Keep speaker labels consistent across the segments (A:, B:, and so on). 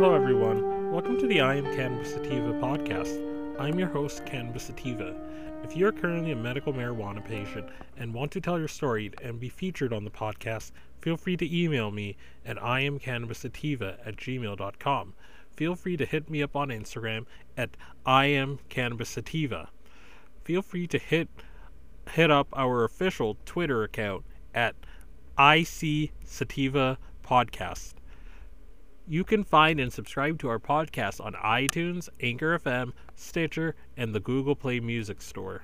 A: Hello, everyone. Welcome to the I Am Cannabis Sativa podcast. I'm your host, Cannabis Sativa. If you are currently a medical marijuana patient and want to tell your story and be featured on the podcast, feel free to email me at iamcannabissativa at gmail.com. Feel free to hit me up on Instagram at iamcannabissativa. Feel free to hit hit up our official Twitter account at IC Sativa Podcast. You can find and subscribe to our podcast on iTunes, Anchor FM, Stitcher, and the Google Play Music Store.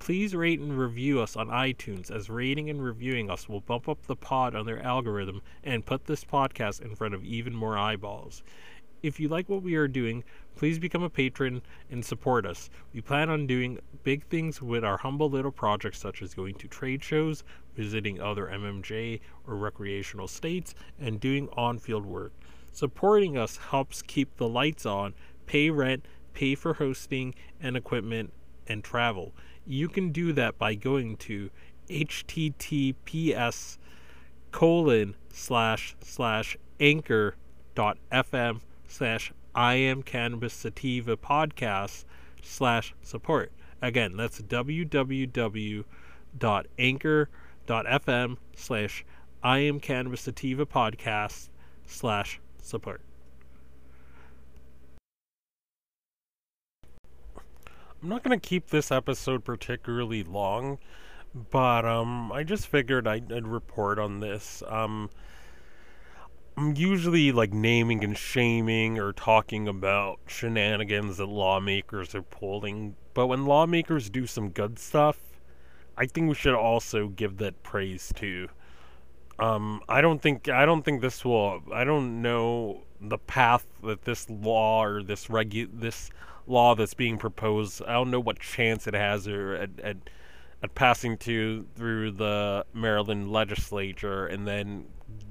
A: Please rate and review us on iTunes, as rating and reviewing us will bump up the pod on their algorithm and put this podcast in front of even more eyeballs. If you like what we are doing, please become a patron and support us. We plan on doing big things with our humble little projects, such as going to trade shows, visiting other MMJ or recreational states, and doing on field work. Supporting us helps keep the lights on, pay rent, pay for hosting and equipment, and travel. You can do that by going to https colon slash slash anchor dot fm slash I am cannabis sativa podcast slash support. Again, that's www.anchor.fm slash I am cannabis sativa podcast slash support. I'm not going to keep this episode particularly long, but um, I just figured I'd, I'd report on this. Um, I'm usually like naming and shaming or talking about shenanigans that lawmakers are pulling, but when lawmakers do some good stuff, I think we should also give that praise too. Um, I don't think I don't think this will. I don't know the path that this law or this regu this law that's being proposed. I don't know what chance it has or at, at passing to through the Maryland legislature and then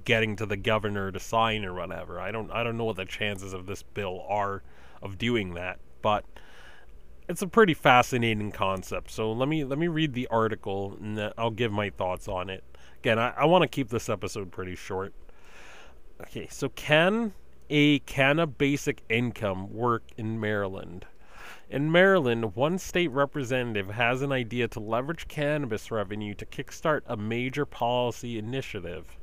A: getting to the governor to sign or whatever. I don't I don't know what the chances of this bill are of doing that, but it's a pretty fascinating concept. So let me let me read the article and uh, I'll give my thoughts on it. Again, I, I want to keep this episode pretty short. Okay, so can a can a basic income work in Maryland? In Maryland, one state representative has an idea to leverage cannabis revenue to kickstart a major policy initiative.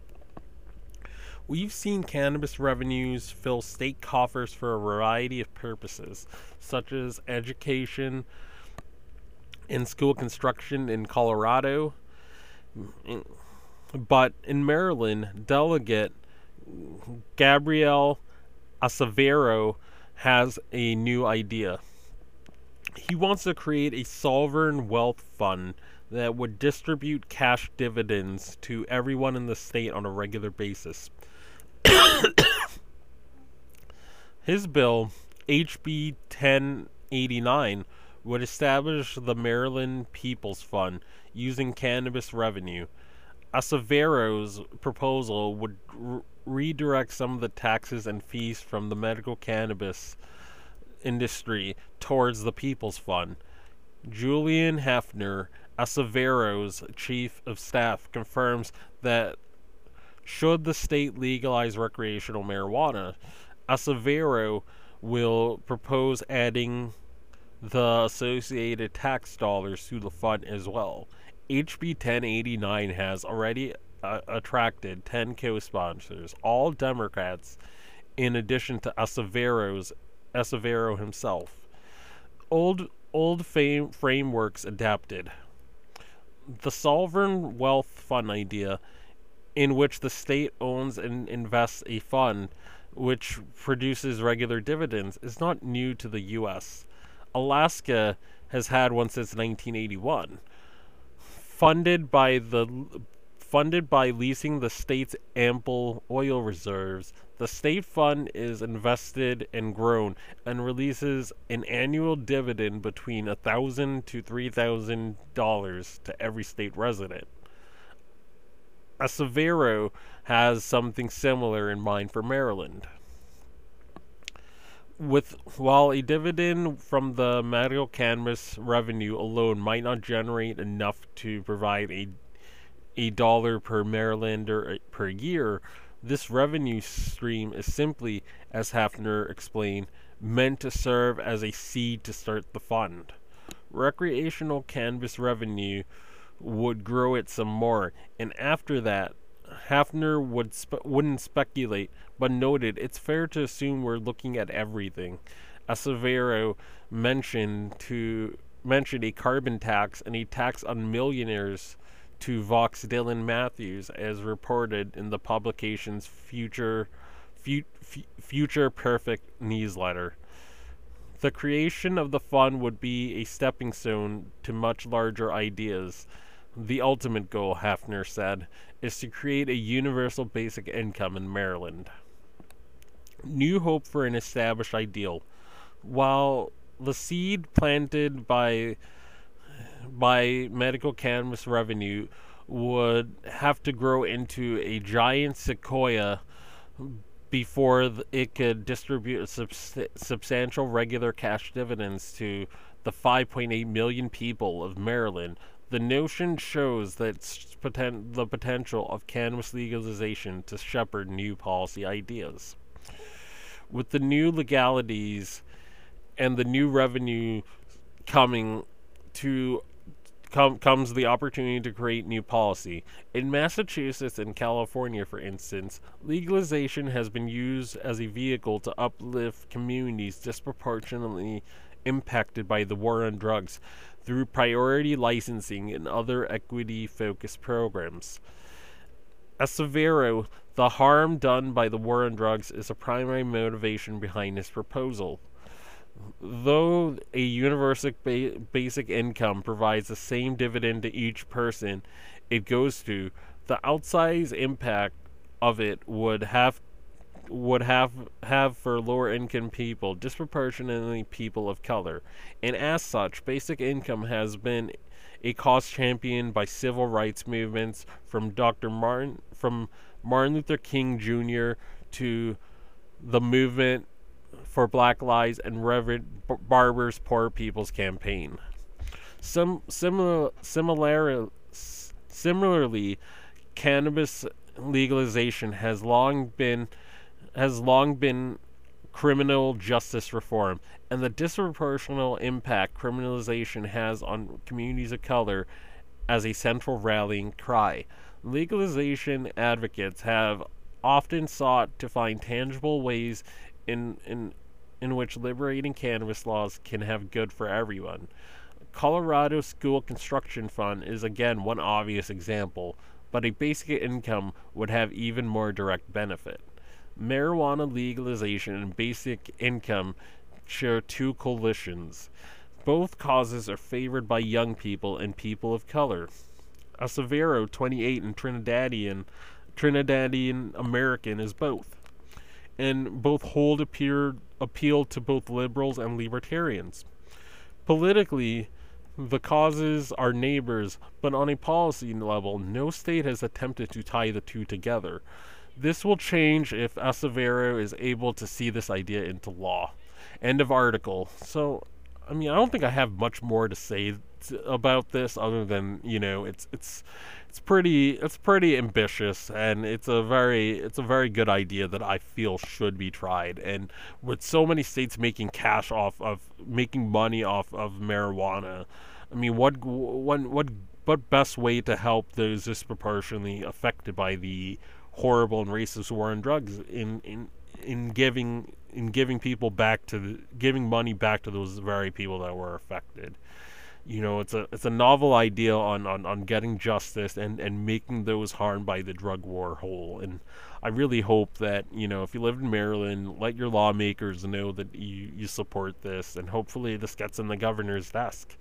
A: We've seen cannabis revenues fill state coffers for a variety of purposes, such as education and school construction in Colorado. But in Maryland, Delegate Gabrielle Acevero has a new idea. He wants to create a sovereign wealth fund that would distribute cash dividends to everyone in the state on a regular basis. His bill, HB 1089, would establish the Maryland People's Fund using cannabis revenue. Acevero's proposal would r- redirect some of the taxes and fees from the medical cannabis industry towards the People's Fund. Julian Hefner, Acevero's chief of staff, confirms that should the state legalize recreational marijuana, Acevero will propose adding the associated tax dollars to the fund as well. HB 1089 has already uh, attracted 10 co-sponsors, all Democrats, in addition to Acevero's Acevero himself. Old old fame frameworks adapted. The sovereign wealth fund idea in which the state owns and invests a fund which produces regular dividends is not new to the US. Alaska has had one since 1981. Funded by the funded by leasing the state's ample oil reserves, the state fund is invested and grown and releases an annual dividend between a thousand to three thousand dollars to every state resident. Acevero has something similar in mind for Maryland. With while a dividend from the medical cannabis revenue alone might not generate enough to provide a a dollar per Marylander uh, per year, This revenue stream is simply, as Hafner explained, meant to serve as a seed to start the fund. Recreational cannabis revenue would grow it some more, and after that, Hafner would spe- wouldn't speculate, but noted it's fair to assume we're looking at everything. Acevero mentioned to mentioned a carbon tax and a tax on millionaires to Vox Dylan Matthews, as reported in the publication's Future Fu- Future Perfect newsletter. The creation of the fund would be a stepping stone to much larger ideas. The ultimate goal, Hafner said, is to create a universal basic income in Maryland. New hope for an established ideal. While the seed planted by by medical cannabis revenue would have to grow into a giant sequoia before it could distribute subst- substantial regular cash dividends to the 5.8 million people of Maryland. The notion shows that poten- the potential of cannabis legalization to shepherd new policy ideas. With the new legalities and the new revenue coming to com- comes the opportunity to create new policy. In Massachusetts and California, for instance, legalization has been used as a vehicle to uplift communities disproportionately impacted by the war on drugs through priority licensing and other equity focused programs. Acevero, the harm done by the war on drugs is a primary motivation behind this proposal. Though a universal ba- basic income provides the same dividend to each person it goes to, the outsized impact of it would have would have have for lower income people, disproportionately people of color. And as such, basic income has been a cause championed by civil rights movements from Dr. Martin from Martin Luther King Jr. to the movement for Black Lives and Reverend Barber's Poor People's Campaign. Similar, similar, similarly, cannabis legalization has long been has long been criminal justice reform, and the disproportionate impact criminalization has on communities of color as a central rallying cry. Legalization advocates have often sought to find tangible ways in in in which liberating cannabis laws can have good for everyone. Colorado School Construction Fund is again one obvious example, but a basic income would have even more direct benefit. Marijuana legalization and basic income share two coalitions. Both causes are favored by young people and people of color. Acevero, 28, and Trinidadian, Trinidadian American is both and both hold appear, appeal to both liberals and libertarians. Politically, the causes are neighbors, but on a policy level, no state has attempted to tie the two together. This will change if Acevero is able to see this idea into law. End of article. So, I mean, I don't think I have much more to say about this other than you know it's it's it's pretty it's pretty ambitious and it's a very it's a very good idea that I feel should be tried. And with so many states making cash off of making money off of marijuana I mean what what what what best way to help those disproportionately affected by the horrible and racist war on drugs in in in giving in giving people back to the, giving money back to those very people that were affected you know it's a it's a novel idea on, on, on getting justice and, and making those harmed by the drug war whole. And I really hope that you know if you live in Maryland let your lawmakers know that you, you support this and hopefully this gets in the governor's desk.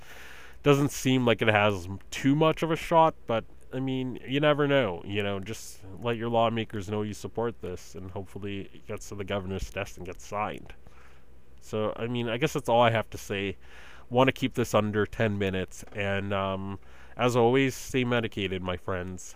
A: Doesn't seem like it has too much of a shot but I mean you never know you know just let your lawmakers know you support this and hopefully it gets to the governor's desk and gets signed. So I mean I guess that's all I have to say want to keep this under 10 minutes. And um, as always, stay medicated, my friends.